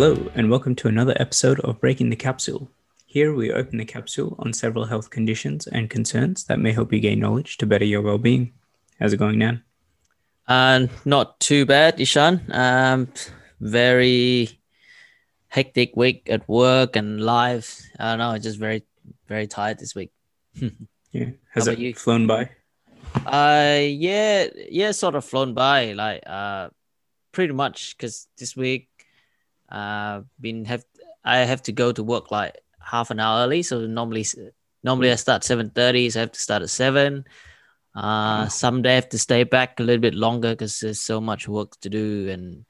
Hello, and welcome to another episode of Breaking the Capsule. Here we open the capsule on several health conditions and concerns that may help you gain knowledge to better your well being. How's it going, Nan? Uh, not too bad, Ishan. Um, very hectic week at work and life. I don't know, just very, very tired this week. Yeah. Has it you? flown by? Uh, yeah, yeah, sort of flown by, like, uh, pretty much because this week, uh, been have I have to go to work like half an hour early. So normally, normally I start seven thirty, so I have to start at seven. Uh, Oh. someday I have to stay back a little bit longer because there's so much work to do, and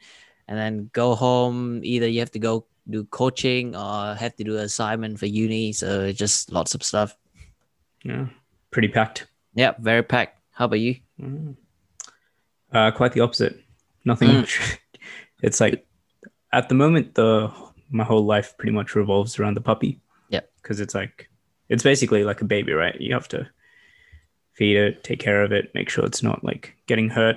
and then go home. Either you have to go do coaching or have to do assignment for uni. So just lots of stuff. Yeah. Pretty packed. Yeah, very packed. How about you? Mm. Uh, quite the opposite. Nothing Mm. It's like at the moment, the my whole life pretty much revolves around the puppy. Yeah. Because it's like it's basically like a baby, right? You have to feed it, take care of it, make sure it's not like getting hurt.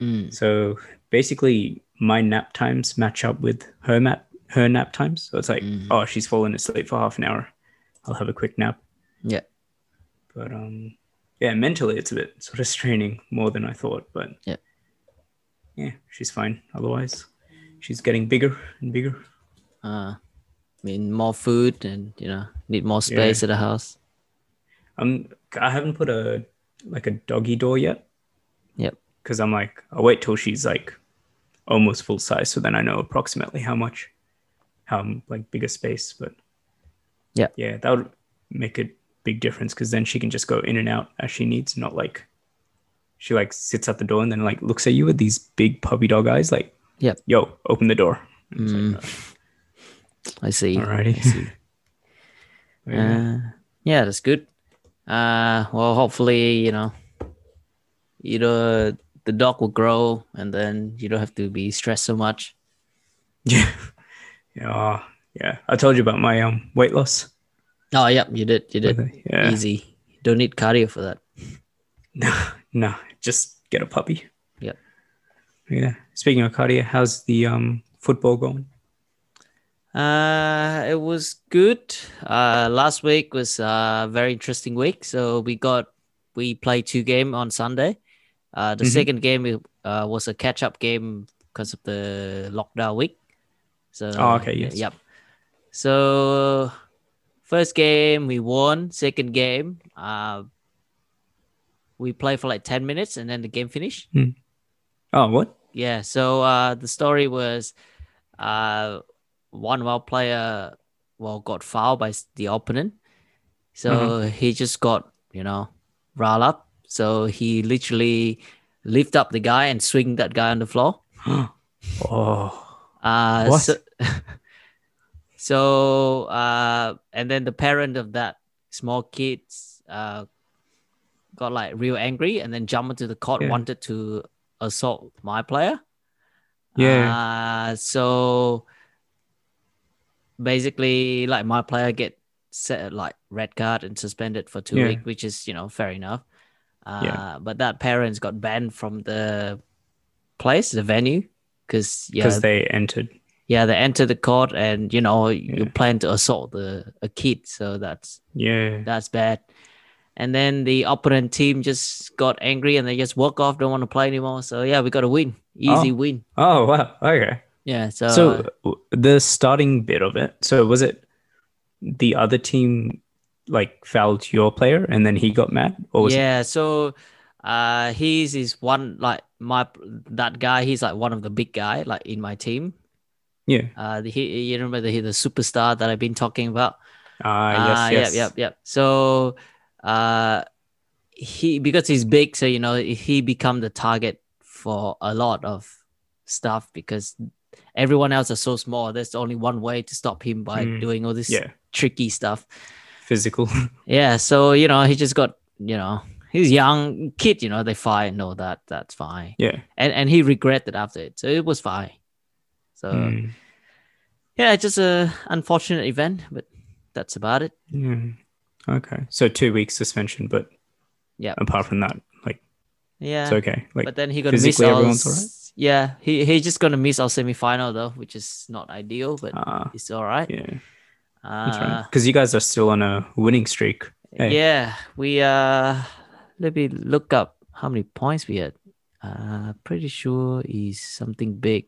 Mm. So basically, my nap times match up with her nap her nap times. So it's like, Mm. oh, she's fallen asleep for half an hour. I'll have a quick nap. Yeah. But um, yeah, mentally it's a bit sort of straining more than I thought. But Yeah. yeah, she's fine. Otherwise, she's getting bigger and bigger. Uh, I mean, more food and you know need more space at the house. Um, I haven't put a like a doggy door yet. Yep. Because I'm like, I'll wait till she's like almost full size, so then I know approximately how much, how like bigger space. But Yeah. yeah, that would make a big difference because then she can just go in and out as she needs, not like she like sits at the door and then like looks at you with these big puppy dog eyes, like, Yep. yo, open the door. Mm. like, I see. Alrighty. I see. yeah. Uh, yeah, that's good. Uh, well, hopefully, you know, you know, the dog will grow, and then you don't have to be stressed so much. yeah, yeah, yeah. I told you about my um weight loss. Oh, yeah, you did, you did. Yeah. Easy. Don't need cardio for that. No, no, just get a puppy. Yep. Yeah. Speaking of cardio, how's the um football going? Uh, it was good. Uh, last week was a very interesting week. So we got we played two game on Sunday. Uh, the Mhm. second game uh, was a catch up game because of the lockdown week. So Oh, okay, yes. yep. So first game we won. Second game, uh, we played for like ten minutes and then the game finished. Oh, what? Yeah. So uh, the story was, uh, one our player well got fouled by the opponent, so he just got you know riled up. So he literally lift up the guy and swing that guy on the floor. oh, Uh, What? So, so uh, and then the parent of that small kids uh, got like real angry and then jumped into the court, Yeah. wanted to assault my player. Yeah. Uh, so basically, like my player get set like red card and suspended for two Yeah. weeks, which is you know fair enough. Uh, Yeah. But that parents got banned from the place, the venue, because yeah, because they entered. yeah, they enter the court and you know you plan to assault the a kid, so that's Yeah. that's bad. And then the opponent team just got angry and they just walk off, don't want to play anymore. So yeah, we got a win, easy Oh. win. Oh, wow. Okay. Yeah. So, So w- the starting bit of it. So was it the other team like fouled your player and then he got mad, or was it? yeah, so uh, he's is one like my that guy. He's like one of the big guy like in my team. Yeah. Uh, the, he you remember the the superstar that I've been talking about. Ah, Ah, yes, yes. Yep, yep, yep. So, uh, he because he's big, so you know he become the target for a lot of stuff because everyone else are so small. There's only one way to stop him by Mm, doing all this Yeah. tricky stuff. Physical. Yeah. So you know he just got you know he's young kid. You know they fight. No, that that's fine. yeah. And and he regretted after it, so it was fine. So Mm, yeah, just a unfortunate event, but that's about it. yeah. Okay. So two weeks suspension, but Yeah. apart from that, like Yeah. it's okay. Like but then he gonna miss everyone's alright? yeah, he he's just gonna miss our semifinal though, which is not ideal, but Ah, it's all right. yeah, that's. Uh, Because you guys are still on a winning streak. Hey. Yeah, we uh let me look up how many points we had. Uh pretty sure is something big.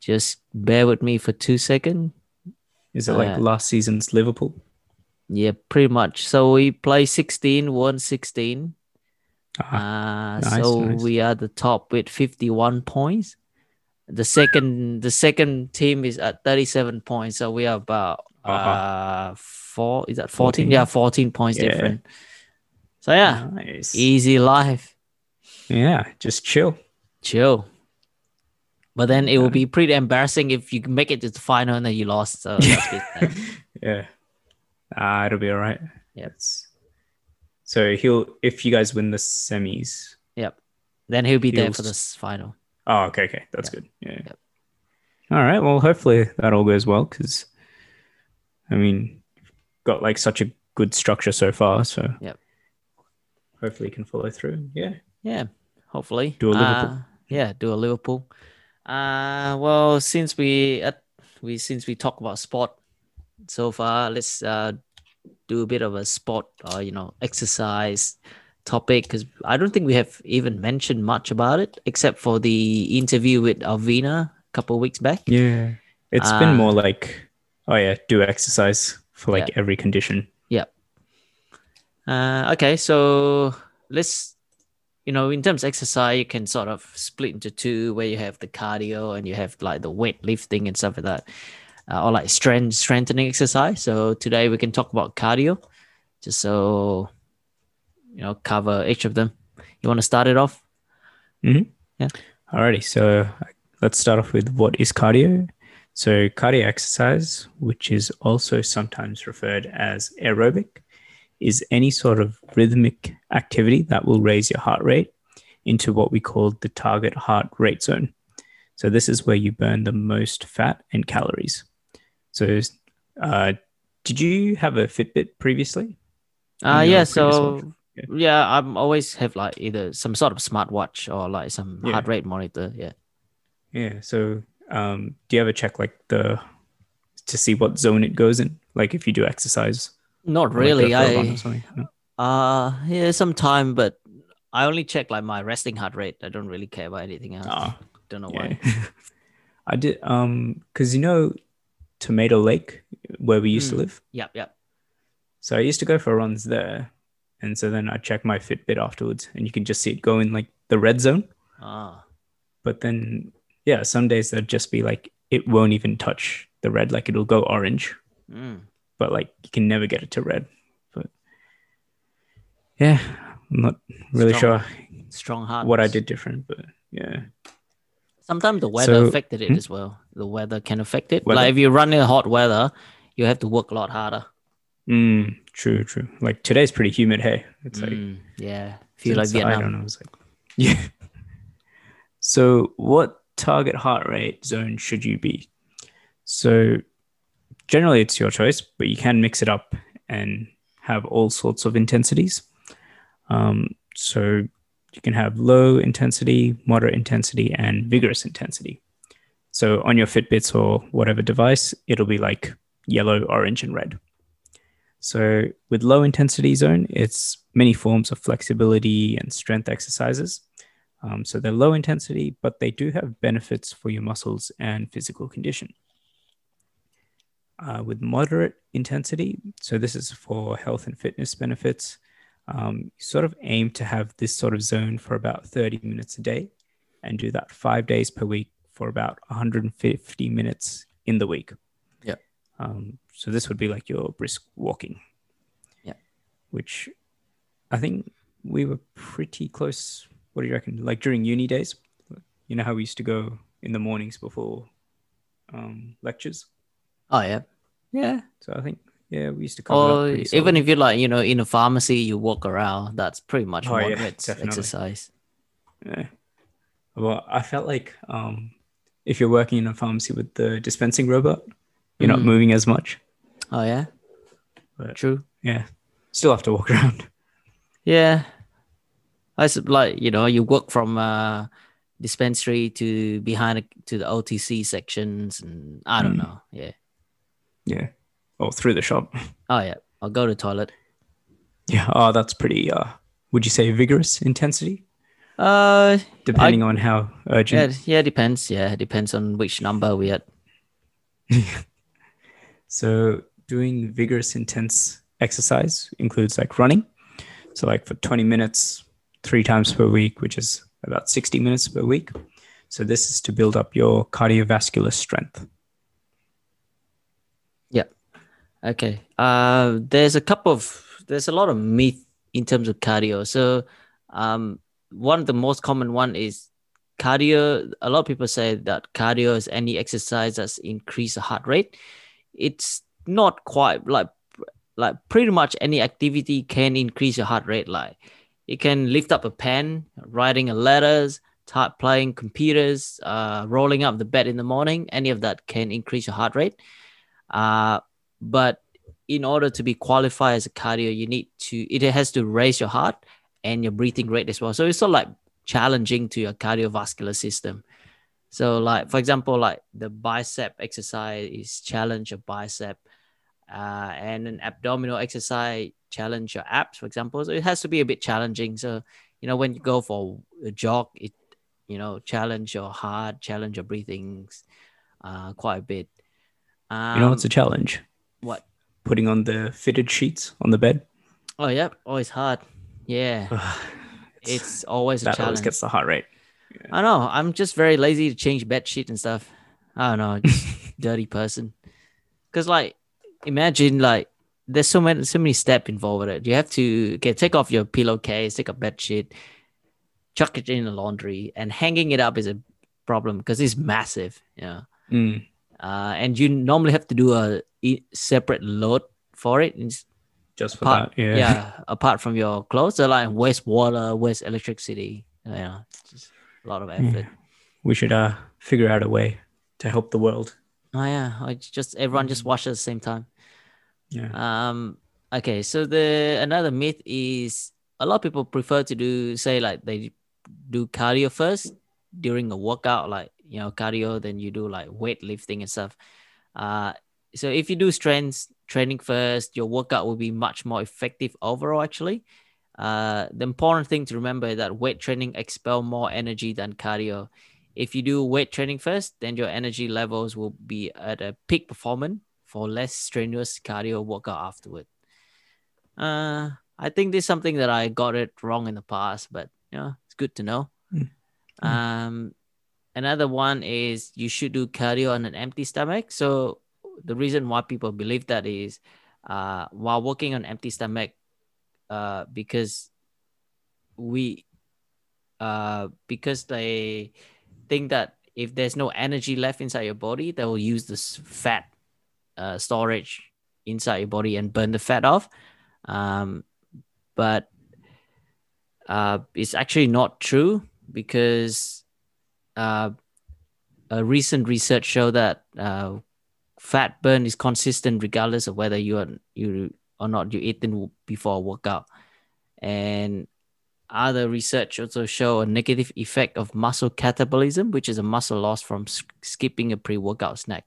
Just bear with me for two seconds. Is it like Uh, last season's Liverpool? Yeah, pretty much. So we play 16, won 16. Ah, Uh nice, so nice. we are the top with 51 points. The second the second team is at 37 points. So we are about Uh-huh. uh four is that 14? 14? Yeah, 14 points Yeah. different. So yeah, nice. easy life. Yeah, just chill. chill. But then it will be pretty embarrassing if you make it to the final and then you lost. So that's good. yeah. Ah, it'll be all right. Yep. It's- So he'll if you guys win the semis. Yep. Then he'll be there He'll for s- this final. Oh, okay, okay, that's Yeah. good. Yeah. Yep. All right. Well, hopefully that all goes well because, I mean, got like such a good structure so far. So Yep. Hopefully, you can follow through. Yeah. Yeah. Hopefully. Do a Liverpool. Uh, yeah, do a Liverpool. Uh well since we at we since we talk about sport so far, let's uh do a bit of a sport or you know exercise topic because I don't think we have even mentioned much about it except for the interview with Alvina a couple of weeks back. Yeah. It's Ah. been more like, oh yeah, do exercise for like every condition. Uh, okay, so let's, you know, in terms of exercise, you can sort of split into two, where you have the cardio and you have like the weightlifting and stuff like that, uh, or like strength strengthening exercise. So today we can talk about cardio, just so you know, cover each of them. You want to start it off? Yeah. Alrighty, so let's start off with what is cardio. So, cardio exercise, which is also sometimes referred as aerobic, is any sort of rhythmic activity that will raise your heart rate into what we call the target heart rate zone. So, this is where you burn the most fat and calories. So, uh, did you have a Fitbit previously? Uh, yeah. So? Yeah. yeah, I'm always have like either some sort of smartwatch or like some Yeah. heart rate monitor. Yeah. Yeah. So, um, do you ever check like the to see what zone it goes in? Like if you do exercise, Not like, really. a I? No? Uh yeah, some time, but I only check like my resting heart rate. I don't really care about anything else. Ah, don't know yeah. why. I did um because you know Tomato Lake where we used to Mm. live. Yep, yep. So I used to go for runs there, and so then I check my Fitbit afterwards, and you can just see it go in like the red zone. Ah, But then yeah, some days there'd just be like it won't even touch the red, like it'll go orange. mm. but like you can never get it to red. But yeah, I'm not really Strong. sure strong heart. what I did different, but yeah. Sometimes the weather So- affected it Hmm? as well. The weather can affect it. Weather? Like if you run in hot weather, you have to work a lot harder. Mm, true, true. Like today's pretty humid. Hey, it's like Mm, yeah, feel like since I don't know. It's like yeah. So what target heart rate zone should you be? So generally it's your choice, but you can mix it up and have all sorts of intensities. Um, so you can have low intensity, moderate intensity, and vigorous intensity. So on your Fitbits or whatever device, it'll be like yellow, orange, and red. So with low intensity zone, it's many forms of flexibility and strength exercises. Um, so they're low intensity, but they do have benefits for your muscles and physical condition. Uh, with moderate intensity, so this is for health and fitness benefits, um, you sort of aim to have this sort of zone for about 30 minutes a day and do that five days per week for about 150 minutes in the week. Yeah. Um, so this would be like your brisk walking. Yeah. Which I think we were pretty close. What do you reckon? Like during uni days, you know how we used to go in the mornings before um, lectures. Oh yeah, yeah. So I think yeah, we used to cover. Or even if you're like you know in a pharmacy, you walk around. That's pretty much Oh, moderate exercise. Yeah. Well, I felt like um, if you're working in a pharmacy with the dispensing robot, you're not Mm. moving as much. Oh yeah, But- true. Yeah, still have to walk around. Yeah. I like, you know, you work from uh dispensary to behind to the OTC sections, and I don't Mm. know. Yeah. Yeah. Or through the shop. Oh yeah. I'll go to toilet. Yeah. Oh, that's pretty. Uh, would you say vigorous intensity? Uh, Depending on how urgent. yeah, yeah, depends. Yeah, it depends on which number we at. So doing vigorous, intense exercise includes like running. So like for 20 minutes, three times per week, which is about 60 minutes per week. So this is to build up your cardiovascular strength. Okay. Uh, there's a couple of there's a lot of myth in terms of cardio. So, um, one of the most common one is cardio. A lot of people say that cardio is any exercise that's increase the heart rate. It's not quite like like pretty much any activity can increase your heart rate. Like you can lift up a pen, writing a letters, type playing computers, uh, rolling up the bed in the morning. Any of that can increase your heart rate. Uh, but in order to be qualified as a cardio you need to it has to raise your heart and your breathing rate as well. So it's sort of like challenging to your cardiovascular system. So like for example like the bicep exercise is challenge your bicep uh, and an abdominal exercise challenge your abs for example. So it has to be a bit challenging. So you know when you go for a jog it you know challenge your heart challenge your breathings uh, quite a bit. Um, You know it's a challenge? What Putting on the fitted sheets on the bed. Oh, yep. Always hard. Yeah. It's always a that always gets the heart rate. I know. I'm just very lazy to change bed sheet and stuff. I don't know. Just dirty person. Because, like, imagine, like, there's so many, so many steps involved with it. You have to get take off your pillowcase, take a bed sheet, chuck it in the laundry, and hanging it up is a problem because it's massive. You know? Mm. uh, and you normally have to do a separate load for it. It's Just for apart, that. Yeah. yeah. apart from your clothes, so like waste water, waste electricity. You know, just a lot of effort. We should uh figure out a way to help the world. Oh yeah, it's just everyone just wash at the same time. Yeah. Um. Okay, so the another myth is a lot of people prefer to do say like they do cardio first during a workout, like you know cardio, then you do like weightlifting and stuff. Uh, so if you do strength training first, your workout will be much more effective overall. Actually, uh, the important thing to remember is that weight training expel more energy than cardio. If you do weight training first, then your energy levels will be at a peak performance for less strenuous cardio workout afterward. Uh, I think this is something that I got it wrong in the past, but you know, it's good to know. Mm. Um, another one is you should do cardio on an empty stomach. So the reason why people believe that is uh, while working on empty stomach, uh, because we uh, because they think that if there's no energy left inside your body, they will use this fat uh, storage inside your body and burn the fat off. Um, but uh, it's actually not true because uh, a recent research showed that uh, fat burn is consistent regardless of whether you are you or not you eaten before a workout. And other research also show a negative effect of muscle catabolism, which is a muscle loss from skipping a pre-workout snack.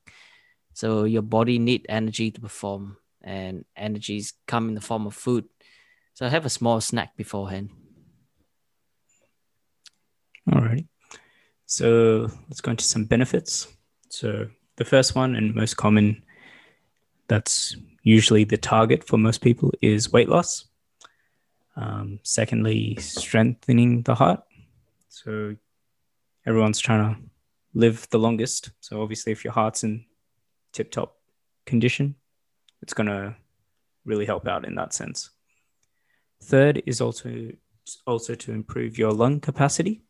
So your body need energy to perform, and energies come in the form of food. So have a small snack beforehand. Alrighty. So let's go into some benefits. So the first one and most common that's usually the target for most people is weight loss. Um, secondly, strengthening the heart. So everyone's trying to live the longest. So obviously, if your heart's in tip top condition, it's going to really help out in that sense. Third is also also to improve your lung capacity.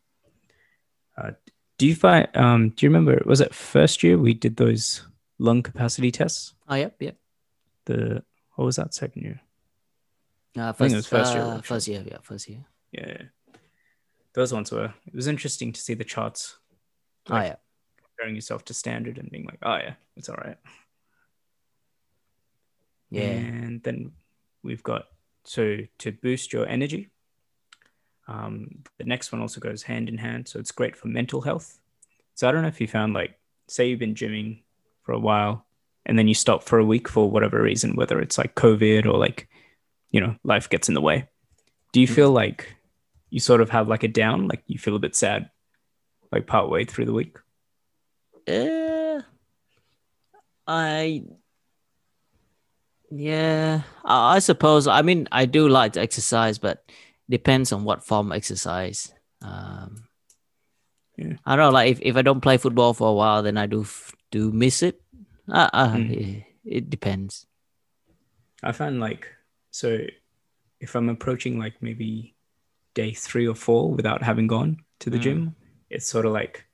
Uh, do you find? Um, do you remember? Was it first year we did those lung capacity tests? Oh, yep, yep. The what was that second year? Uh, think first, it was first year, uh, first year, yeah, first year. Yeah, those ones were. It was interesting to see the charts Oh, yeah. comparing yourself to standard and being like, oh yeah, it's all right. Yeah. And then we've got so to boost your energy. Um, the next one also goes hand in hand, so it's great for mental health. So I don't know if you found like, say you've been gymming for a while, and then you stop for a week for whatever reason, whether it's like COVID or like, you know, life gets in the way. Do you feel like you sort of have like a down, like you feel a bit sad, like part way through the week? Uh, I yeah, I, I suppose. I mean, I do like to exercise, but depends on what form of exercise. Um, Yeah. I don't know. Like if, if I don't play football for a while, then I do f- do miss it. Uh, uh, Mm. it, it depends. I find like so if I'm approaching like maybe day three or four without having gone to the Mm. gym, it's sort of like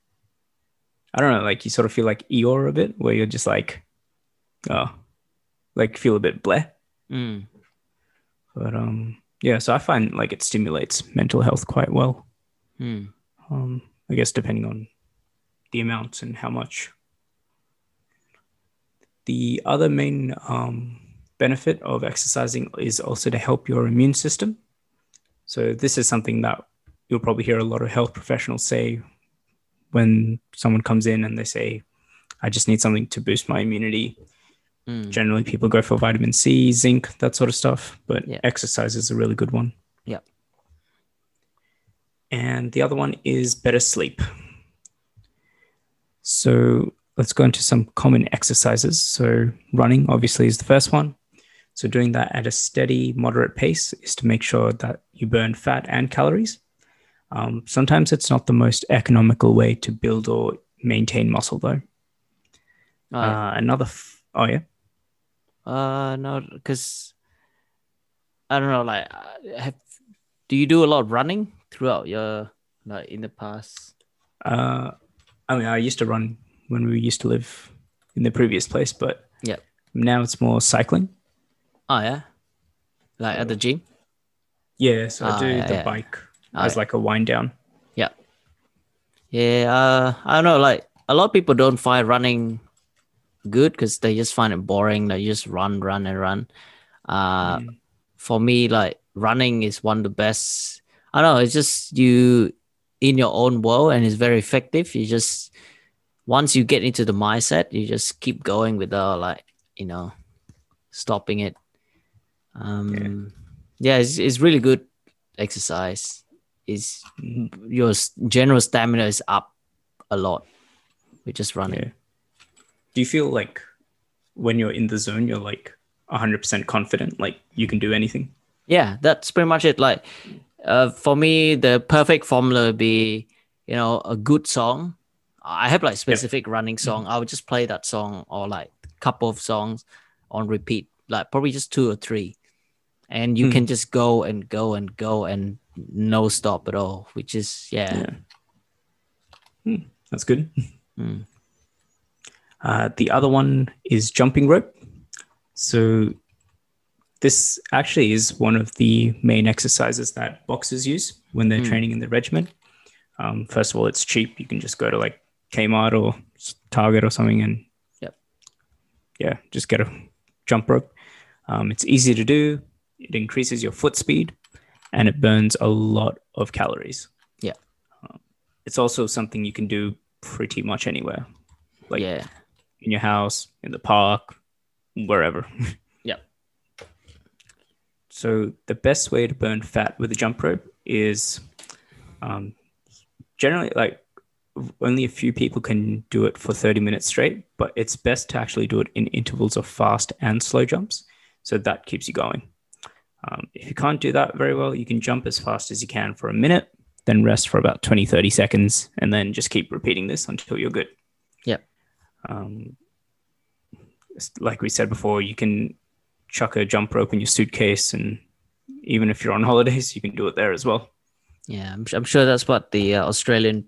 I don't know, like you sort of feel like Eeyore a bit, where you're just like, oh, like feel a bit bleh. Mm. But um, yeah, so I find like it stimulates mental health quite well. Mm. Um, I guess depending on the amount and how much. The other main um, benefit of exercising is also to help your immune system. So this is something that you'll probably hear a lot of health professionals say when someone comes in and they say, "I just need something to boost my immunity." Mm. Generally, people go for vitamin C, zinc, that sort of stuff. But Yeah. exercise is a really good one. Yeah. And the other one is better sleep. So let's go into some common exercises. So running obviously is the first one. So doing that at a steady, moderate pace is to make sure that you burn fat and calories. Um, sometimes it's not the most economical way to build or maintain muscle, though. Oh, yeah. Uh, another, f- oh yeah, Uh, no, because I don't know. Like, uh, have do you do a lot of running throughout your like in the past? Uh, I mean, I used to run when we used to live in the previous place, but Yeah. now it's more cycling. Oh yeah, like at the gym. Yeah, so I Ah, do yeah, the yeah. bike Ah, as yeah. like a wind down. Yeah, yeah, uh, I don't know. Like a lot of people don't find running good because they just find it boring. They just run, run, and run. Uh, Mm. for me, like running is one of the best. I don't know. It's just you in your own world, and it's very effective. You just once you get into the mindset, you just keep going without like you know stopping it. Um, yeah, it's, it's really good exercise. Is Mhm. your general stamina is up a lot with just running. Yeah. Do you feel like when you're in the zone, you're like 100% confident, like you can do anything? Yeah, that's pretty much it. Like, uh, for me, the perfect formula would be, you know, a good song. I have like specific running song. I would just play that song or like a couple of songs on repeat, like probably just two or three, and you Hmm. can just go and go and go and no stop at all. Which is yeah, Hmm, That's good. Mm. Uh, the other one is jumping rope. So this actually is one of the main exercises that boxers use when they're Mm. training in the regiment. Um, first of all, it's cheap. You can just go to like Kmart or Target or something and Yep. yeah, just get a jump rope. Um, it's easy to do. It increases your foot speed and it burns a lot of calories. Yeah. Um, it's also something you can do pretty much anywhere, like yeah, in your house, in the park, wherever. yeah. So the best way to burn fat with a jump rope is um, generally like only a few people can do it for 30 minutes straight, but it's best to actually do it in intervals of fast and slow jumps. So that keeps you going. Um, if you can't do that very well, you can jump as fast as you can for a minute, then rest for about 20, 30 seconds, and then just keep repeating this until you're good. Um, like we said before, you can chuck a jump rope in your suitcase, and even if you're on holidays, you can do it there as well. yeah. I'm, I'm sure that's what the uh, Australian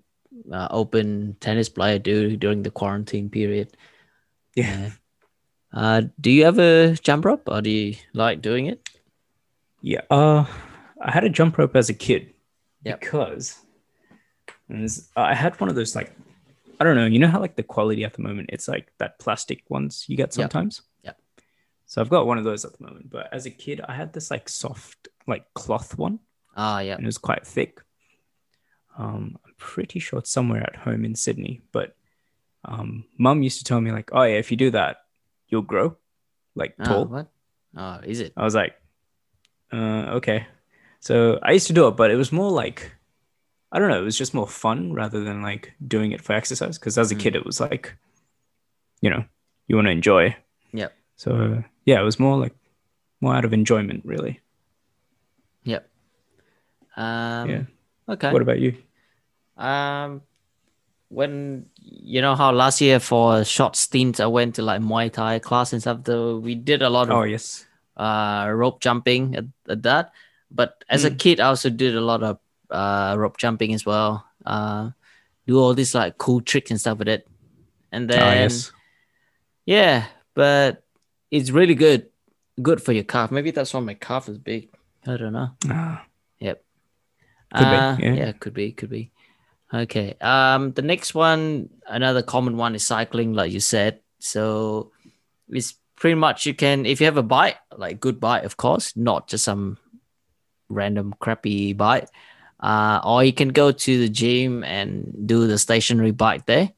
uh, Open tennis player do during the quarantine period. Yeah. Uh, do you ever jump rope or do you like doing it? Yeah. Uh, I had a jump rope as a kid Yep. because I had one of those like I don't know. You know how like the quality at the moment it's like that plastic ones you get sometimes. Yep. So I've got one of those at the moment. But as a kid, I had this like soft like cloth one. Ah, yeah. and it was quite thick. Um, I'm pretty sure it's somewhere at home in Sydney, but um, mum used to tell me like, "Oh yeah, if you do that, you'll grow like Ah, tall." what? Oh, is it? I was like, uh, okay. So I used to do it, but it was more like, I don't know, it was just more fun rather than like doing it for exercise. Because as a Mm. kid, it was like, you know, you want to enjoy. Yep. So yeah, it was more like more out of enjoyment, really. Yep. Um, Yeah. Okay. What about you? Um, when you know how last year for a short stint I went to like Muay Thai class and stuff. Though we did a lot of Oh yes. uh rope jumping at, at that. But as a Mm. kid, I also did a lot of uh rope jumping as well. Uh, do all these like cool tricks and stuff with it. And then oh yes. yeah, but it's really good, good for your calf. Maybe that's why my calf is big. I don't know. Ah, Could be, uh, yeah. yeah, could be, could be. Okay. Um, the next one, another common one is cycling, like you said. So it's pretty much you can if you have a bike, like good bike, of course, not just some random crappy bike. Uh, or you can go to the gym and do the stationary bike there.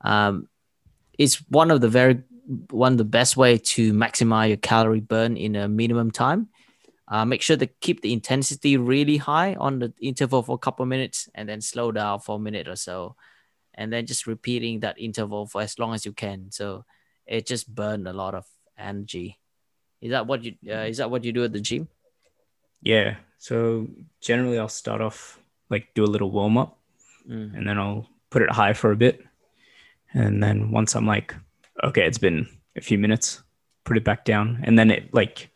Um, it's one of the very one of the best way to maximize your calorie burn in a minimum time. Uh, make sure to keep the intensity really high on the interval for a couple of minutes and then slow down for a minute or so. And then just repeating that interval for as long as you can. So it just burn a lot of energy. Is that what you uh, is that what you do at the gym? Yeah. So generally, I'll start off like do a little warm up, Mm. and then I'll put it high for a bit, and then once I'm like, okay, it's been a few minutes, put it back down, and then it like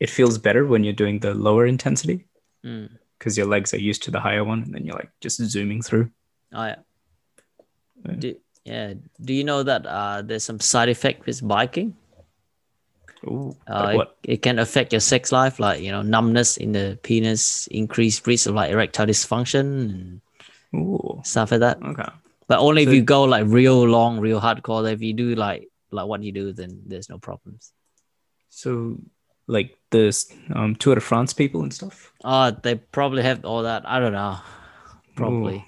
it feels better when you're doing the lower intensity Mm. because your legs are used to the higher one, and then you're like just zooming through. Oh yeah. Yeah. Do, yeah. Do you know that uh, there's some side effect with biking? Ooh, Uh, like it- It, can affect your sex life, like you know, numbness in the penis, increased risk of like erectile dysfunction and Ooh, stuff like that. okay. But only if you go like real long, real hardcore. If you do like like what you do, then there's no problems. So like the um, Tour de France people and stuff. Oh, they probably have all that. I don't know. Probably.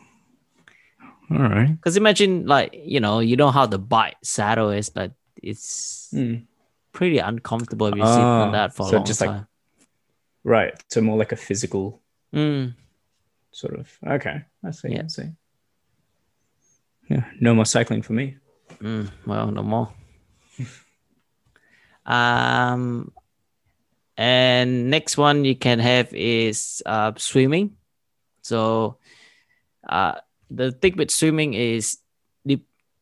All right. Because imagine like, you know, you know how the bike saddle is, but it's Hmm. Pretty uncomfortable if you sit on Ah, that for a long just like- time. Right. So more like a physical Mm, sort of. Okay, I see. Yeah. I see. Yeah, no more cycling for me. mm, well, no more. um, and next one you can have is uh, swimming. So, uh, the thing with swimming is the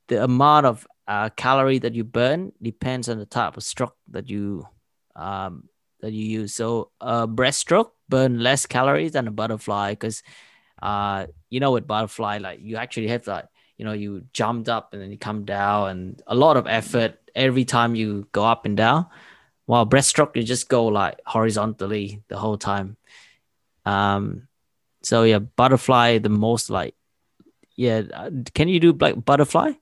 the amount of uh, calorie that you burn depends on the type of stroke that you um, that you use. So, a breaststroke burn less calories than a butterfly because, uh, you know, with butterfly, like you actually have like you know you jumped up and then you come down and a lot of effort every time you go up and down. While breaststroke you just go like horizontally the whole time. Um so yeah butterfly the most like yeah uh, can you do like butterfly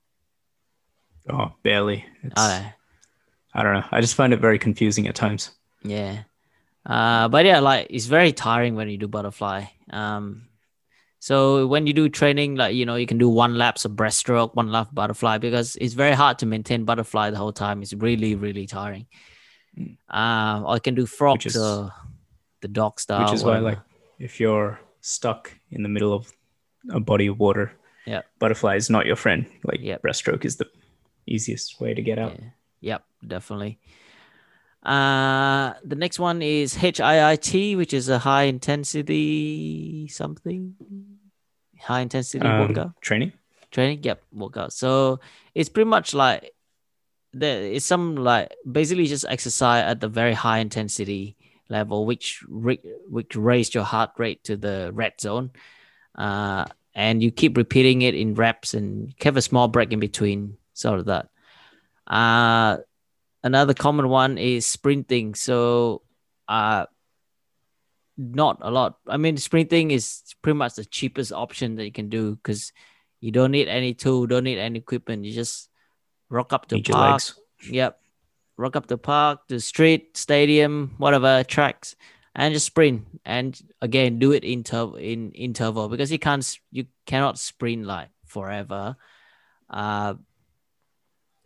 Oh, barely. It's, I don't know. I just find it very confusing at times. yeah uh but yeah like it's very tiring when you do butterfly um so when you do training like you know you can do one laps of breaststroke one lap butterfly because it's very hard to maintain butterfly the whole time it's really really tiring Mm. um or you can do frogs is- or the dog style Which is why, like, if you're stuck in the middle of a body of water, Yeah. butterfly is not your friend. Like, Yep. breaststroke is the easiest way to get out. Yeah. Yep, definitely. Uh, the next one is HIIT, which is a high intensity something, high intensity Um, workout training. training. Yep, workout. So it's pretty much like there is some like basically just exercise at the very high intensity level, which re- which raise your heart rate to the red zone. Uh, and you keep repeating it in reps and have a small break in between, sort of that. Uh, another common one is sprinting. So, uh, not a lot. I mean, sprinting is pretty much the cheapest option that you can do because you don't need any tool, don't need any equipment. You just rock up to Need your park. Yep. Rock up the park, the street, stadium, whatever tracks. and just sprint and again do it in interval in interval because you can't you cannot sprint like forever uh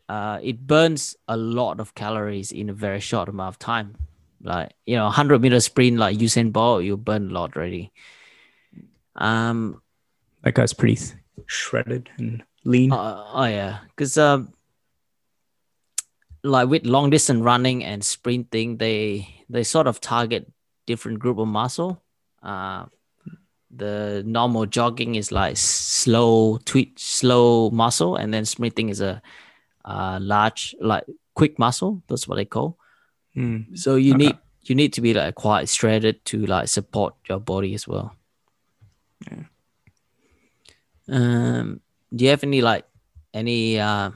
uh it burns a lot of calories in a very short amount of time. Like you know 100 meter sprint like Usain Bolt you burn a lot already. Um That guy's pretty th- shredded and lean. uh, oh yeah. Because um like with long distance running and sprinting they they sort of target different group of muscle. Uh the normal jogging is like slow twitch slow muscle and then sprinting is a uh large like quick muscle that's what they call Mm. so you Okay. need you need to be like quite shredded to like support your body as well Yeah. um do you have any like any uh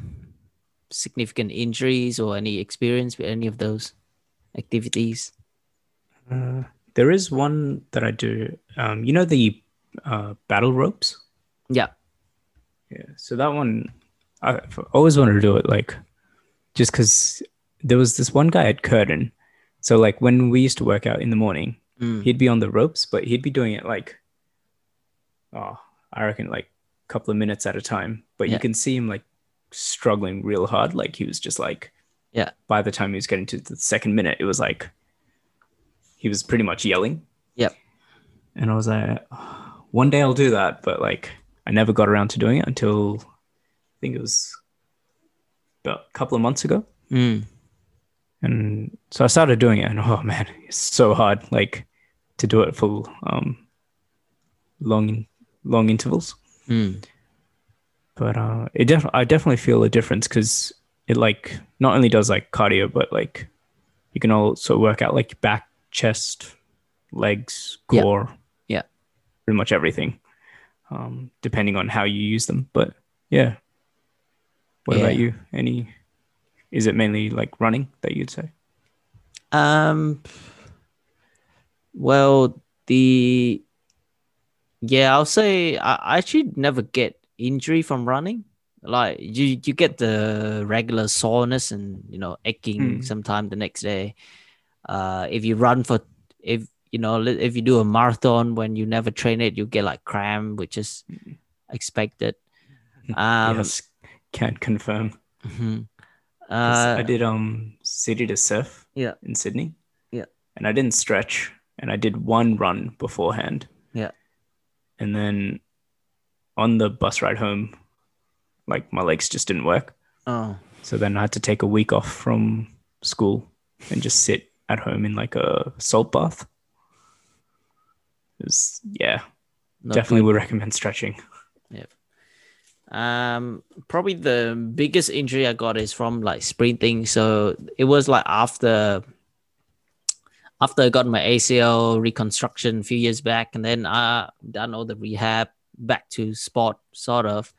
significant injuries or any experience with any of those activities Uh, there is one that I do. Um, you know the uh, battle ropes. yeah Yeah. So that one, I've always wanted to do it. Like, just because there was this one guy at Curtin. So like when we used to work out in the morning, Mm. he'd be on the ropes, but he'd be doing it like, oh, I reckon like a couple of minutes at a time. But you can see him like struggling real hard. Like he was just like, Yeah. By the time he was getting to the second minute, it was like he was pretty much yelling. Yep. And I was like, "Oh, one day I'll do that, but like I never got around to doing it until think it was about a couple of months ago. Mm. And so I started doing it, and oh man, it's so hard, like to do it for um, long, long intervals. Mm. But uh, it def- I definitely feel a difference because it like not only does like cardio, but like you can also work out like your back, chest, legs, Yeah. core, Yeah. pretty much everything, um, depending on how you use them. But yeah, what about you? Any? Is it mainly like running that you'd say? Um. Well, the yeah, I'll say I, I actually never get injury from running. Like you, you get the regular soreness and you know aching Mm. sometime the next day. Uh, if you run for if you know if you do a marathon when you never train it, you get like cramp, which is expected. Um, yes, can't confirm. mhm. 'Cause Uh, I did um city to surf yeah. in Sydney. Yeah. And I didn't stretch and I did one run beforehand. Yeah. And then on the bus ride home, like my legs just didn't work. Oh, So then I had to take a week off from school and just sit at home in like a salt bath. It was, yeah, not definitely good. would recommend stretching. Um, probably the biggest injury I got is from like sprinting. So it was like after after I got my ACL reconstruction a few years back, and then I done all the rehab back to sport sort of,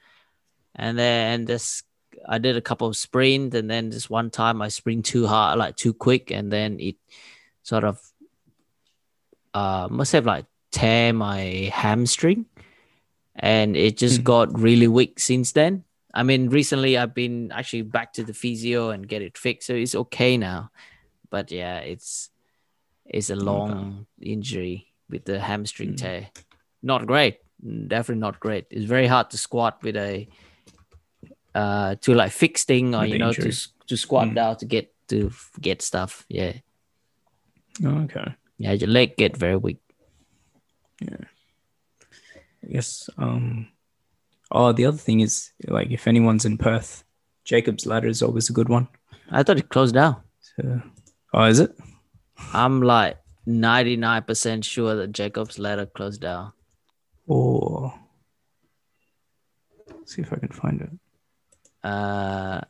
and then this I did a couple of sprints, and then this one time I sprint too hard, like too quick, and then it sort of uh must have like tear my hamstring and it just Hmm. got really weak since then. I mean, recently I've been actually back to the physio and get it fixed, so it's okay now. But yeah, it's it's a long injury with the hamstring Mm. tear. Not great, definitely not great. It's very hard to squat with a uh to like fix thing or With you know to injury. s- to squat Mm. down to get to get stuff. Yeah, okay. yeah, your leg get very weak. I guess. Um, oh, the other thing is like if anyone's in Perth, Jacob's Ladder is always a good one. I thought it closed down. So, oh, is it? I'm like 99% sure that Jacob's ladder closed down. Or see if I can find it. Uh,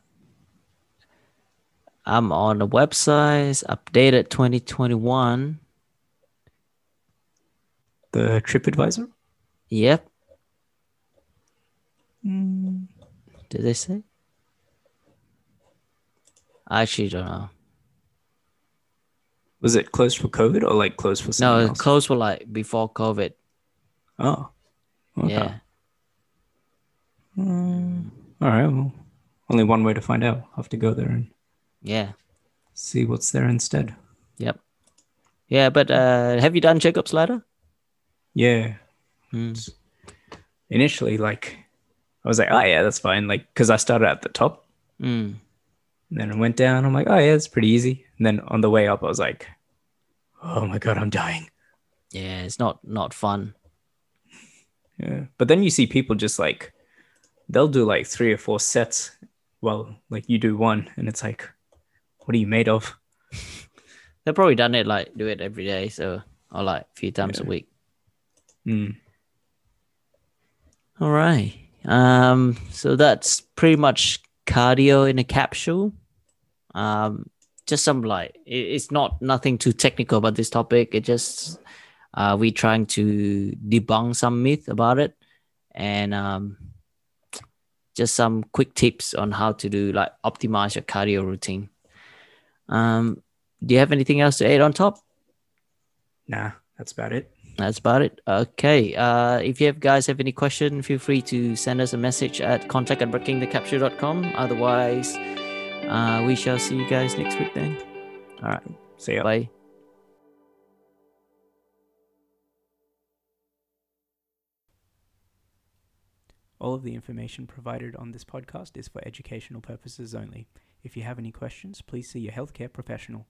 I'm on the website, updated 2021. The TripAdvisor. Yep. Did they say? I actually don't know. Was it closed for COVID or like closed for something? No, else? closed for like before COVID. oh, okay. Yeah. All right. Well, only one way to find out. I'll have to go there and Yeah. see what's there instead. Yep. Yeah, but uh, have you done Jacob's ladder? Yeah. Hmm. Initially, like, I was like, oh, yeah, that's fine. Like, because I started at the top Mm. and then I went down. I'm like, oh, yeah, it's pretty easy. And then on the way up, I was like, oh my God, I'm dying. Yeah, it's not not fun. Yeah. But then you see people just like, they'll do like three or four sets Well, like you do one. And it's like, what are you made of? They've probably done it like do it every day, so or like a few times a week. Mm. All right. Um, so that's pretty much cardio in a capsule. Um, just some like it, it's not nothing too technical about this topic. It just uh, we trying to debunk some myth about it, and um, just some quick tips on how to do like optimize your cardio routine. Um, do you have anything else to add on top? Nah, that's about it. That's about it. Okay. Uh, if you have guys have any question, feel free to send us a message at contact at breakingthecapsule.com. Otherwise, uh, we shall see you guys next week then. All right. See you. Bye. All of the information provided on this podcast is for educational purposes only. If you have any questions, please see your healthcare professional.